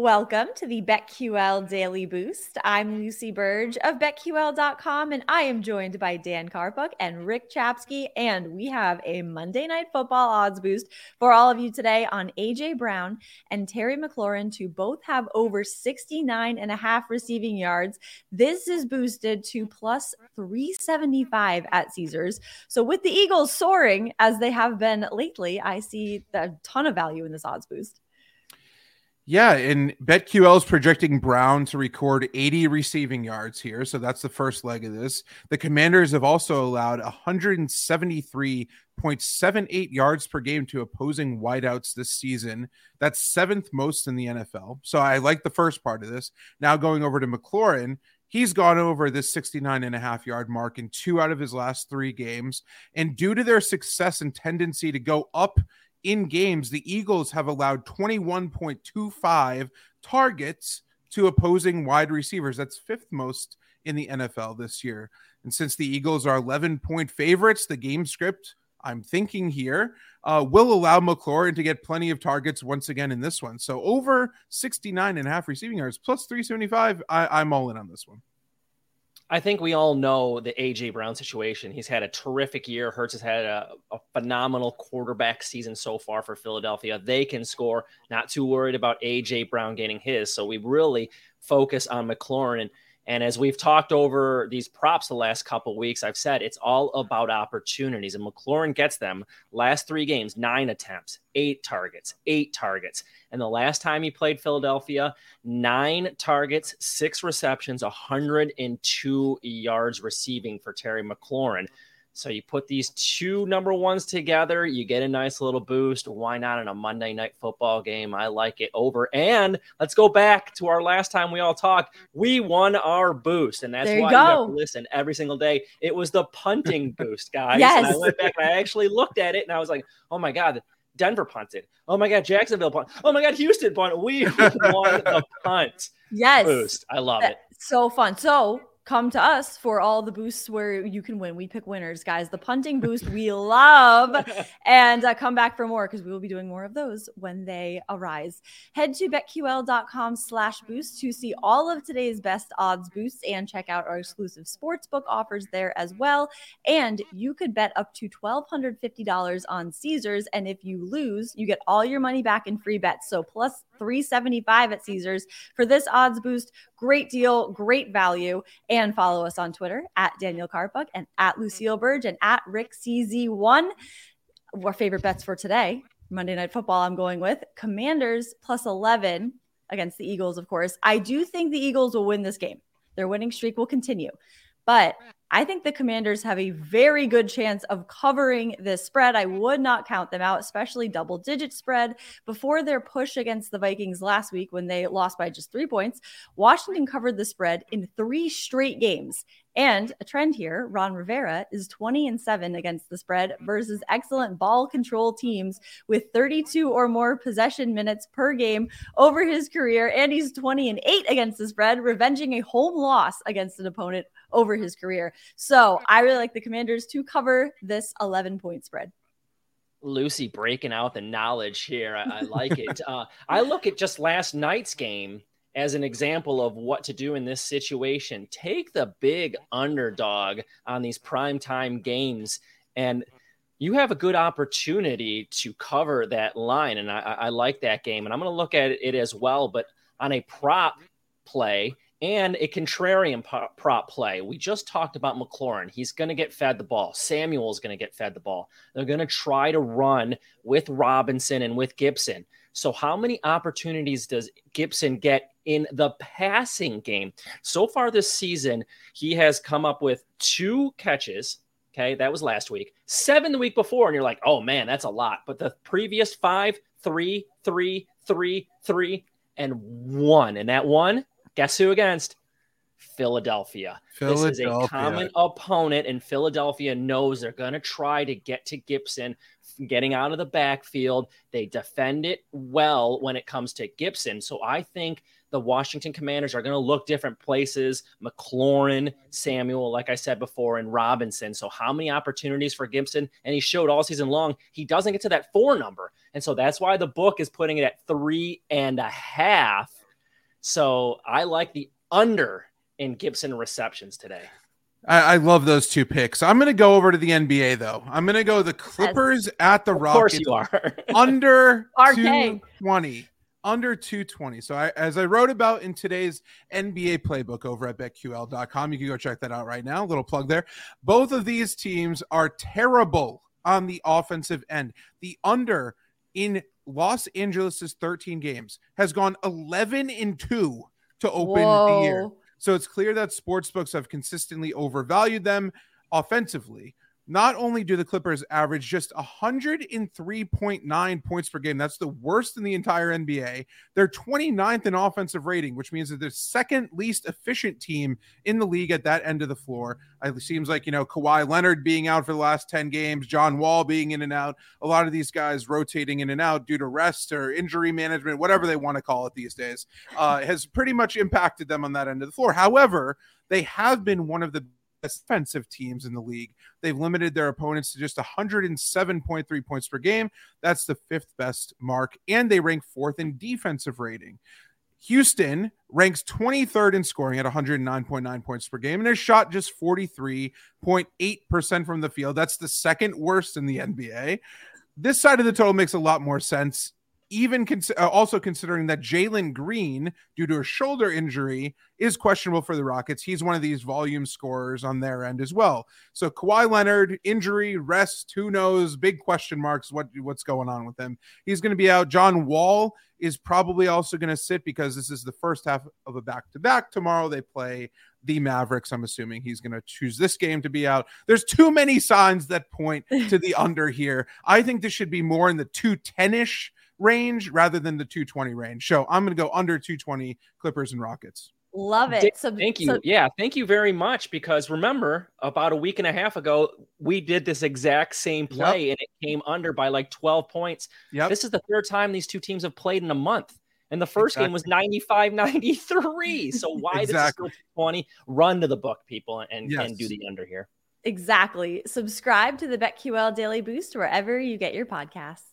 Welcome to the BetQL Daily Boost. I'm Lucy Burdge of BetQL.com, and I am joined by Dan Karpuk and Rick Chapsky. And we have a Monday Night Football odds boost for all of you today on AJ Brown and Terry McLaurin to both have over 69 and a half receiving yards. This is boosted to plus 375 at Caesars. So, with the Eagles soaring as they have been lately, I see a ton of value in this odds boost. Yeah, and BetQL is projecting Brown to record 80 receiving yards here. So that's the first leg of this. The Commanders have also allowed 173.78 yards per game to opposing wideouts this season. That's seventh most in the NFL. So I like the first part of this. Now going over to McLaurin, he's gone over this 69 and a half yard mark in two out of his last three games. And due to their success and tendency to go up in games, the Eagles have allowed 21.25 targets to opposing wide receivers. That's fifth most in the NFL this year. And since the Eagles are 11 point favorites, the game script, I'm thinking here, uh, will allow McLaurin to get plenty of targets once again in this one. So over 69 and a half receiving yards plus 375. I, I'm all in on this one. I think we all know the AJ Brown situation. He's had a terrific year. Hurts has had a, a, phenomenal quarterback season so far for Philadelphia. They can score. Not too worried about AJ Brown gaining his. So we really focus on McLaurin. And as we've talked over these props the last couple weeks, I've said it's all about opportunities, and McLaurin gets them. Last three games, nine attempts, eight targets, eight targets. And the last time he played Philadelphia, nine targets, six receptions, 102 yards receiving for Terry McLaurin. So you put these two number ones together, you get a nice little boost. Why not in a Monday night football game? I like it over. And let's go back to our last time we all talked. We won our boost, and that's there you why go. you have to listen every single day. It was the punting boost, guys. Yes. And I went back and I actually looked at it and I was like, oh my God, Denver punted. Oh my God, Jacksonville punt. Oh my God, Houston punt. We won the punt. Yes. Boost. I love it. So fun. So come to us for all the boosts where you can win. We pick winners, guys. The punting boost we love. and uh, come back for more because we will be doing more of those when they arise. Head to betql.com slash boost to see all of today's best odds boosts and check out our exclusive sportsbook offers there as well. And you could bet up to $1,250 on Caesars. And if you lose, you get all your money back in free bets. So plus 375 at Caesars for this odds boost. Great deal, great value. And follow us on Twitter at Daniel Karpuk and at Lucille Burdge and at Rick CZ1. Our favorite bets for today, Monday Night Football, I'm going with Commanders plus 11 against the Eagles, of course. I do think the Eagles will win this game. Their winning streak will continue. But I think the Commanders have a very good chance of covering this spread. I would not count them out, especially double digit spread. Before their push against the Vikings last week, when they lost by just three points, Washington covered the spread in three straight games. And a trend here, Ron Rivera is 20 and 7 against the spread versus excellent ball control teams with 32 or more possession minutes per game over his career. And he's 20 and 8 against the spread, revenging a home loss against an opponent over his career. So I really like the Commanders to cover this 11 point spread. Lucy breaking out the knowledge here. I, I like it. Uh, I look at just last night's game as an example of what to do in this situation. Take the big underdog on these primetime games, and you have a good opportunity to cover that line. And I, I like that game. And I'm going to look at it as well, but on a prop play and a contrarian prop play. We just talked about McLaurin. He's going to get fed the ball. Samuel's going to get fed the ball. They're going to try to run with Robinson and with Gibson. So, how many opportunities does Gibson get in the passing game? So far this season, he has come up with two catches. Okay, that was last week. Seven the week before, and you're like, oh man, that's a lot. But the previous five, three, three, three, three, and one. And that one Guess who against? Philadelphia. Philadelphia. This is a common opponent, and Philadelphia knows they're going to try to get to Gibson getting out of the backfield. They defend it well when it comes to Gibson. So I think the Washington Commanders are going to look different places. McLaurin, Samuel, like I said before, and Robinson. So how many opportunities for Gibson? And he showed all season long he doesn't get to that four number. And so that's why the book is putting it at three and a half. So I like the under in Gibson receptions today. I, I, love those two picks. I'm going to go over to the NBA though. I'm going to go the Clippers As, at the Rockets. Of course you are. under 220. Under 220. So I, as I wrote about in today's NBA playbook over at betql.com, you can go check that out right now. A little plug there. Both of these teams are terrible on the offensive end. The under in Los Angeles's 13 games has gone 11 and 2 to open Whoa. the year. So it's clear that sportsbooks have consistently overvalued them offensively. Not only do the Clippers average just 103.9 points per game, that's the worst in the entire NBA. They're 29th in offensive rating, which means that they're second least efficient team in the league at that end of the floor. It seems like, you know, Kawhi Leonard being out for the last 10 games, John Wall being in and out, a lot of these guys rotating in and out due to rest or injury management, whatever they want to call it these days, uh, has pretty much impacted them on that end of the floor. However, they have been one of the offensive teams in the league. They've limited their opponents to just 107.3 points per game. That's the fifth best mark. And they rank fourth in defensive rating. Houston ranks 23rd in scoring at 109.9 points per game and has shot just 43.8% from the field. That's the second worst in the NBA. This side of the total makes a lot more sense even cons- uh, also considering that Jalen Green, due to a shoulder injury, is questionable for the Rockets. He's one of these volume scorers on their end as well. So Kawhi Leonard, injury, rest, who knows? Big question marks. What what's going on with him? He's going to be out. John Wall is probably also going to sit because this is the first half of a back to back. Tomorrow they play the Mavericks. I'm assuming he's going to choose this game to be out. There's too many signs that point to the under here. I think this should be more in the 210 ish range rather than the 220 range. So I'm going to go under 220 Clippers and Rockets. Love it. So, thank you. So- yeah, thank you very much. Because remember, about a week and a half ago, we did this exact same play yep. and it came under by like 12 points. Yeah. This is the third time these two teams have played in a month. And the first exactly. game was 95 93. So why exactly. this is 20? Run to the book, people, and, yes. and do the under here. Exactly. Subscribe to the BetQL Daily Boost wherever you get your podcasts.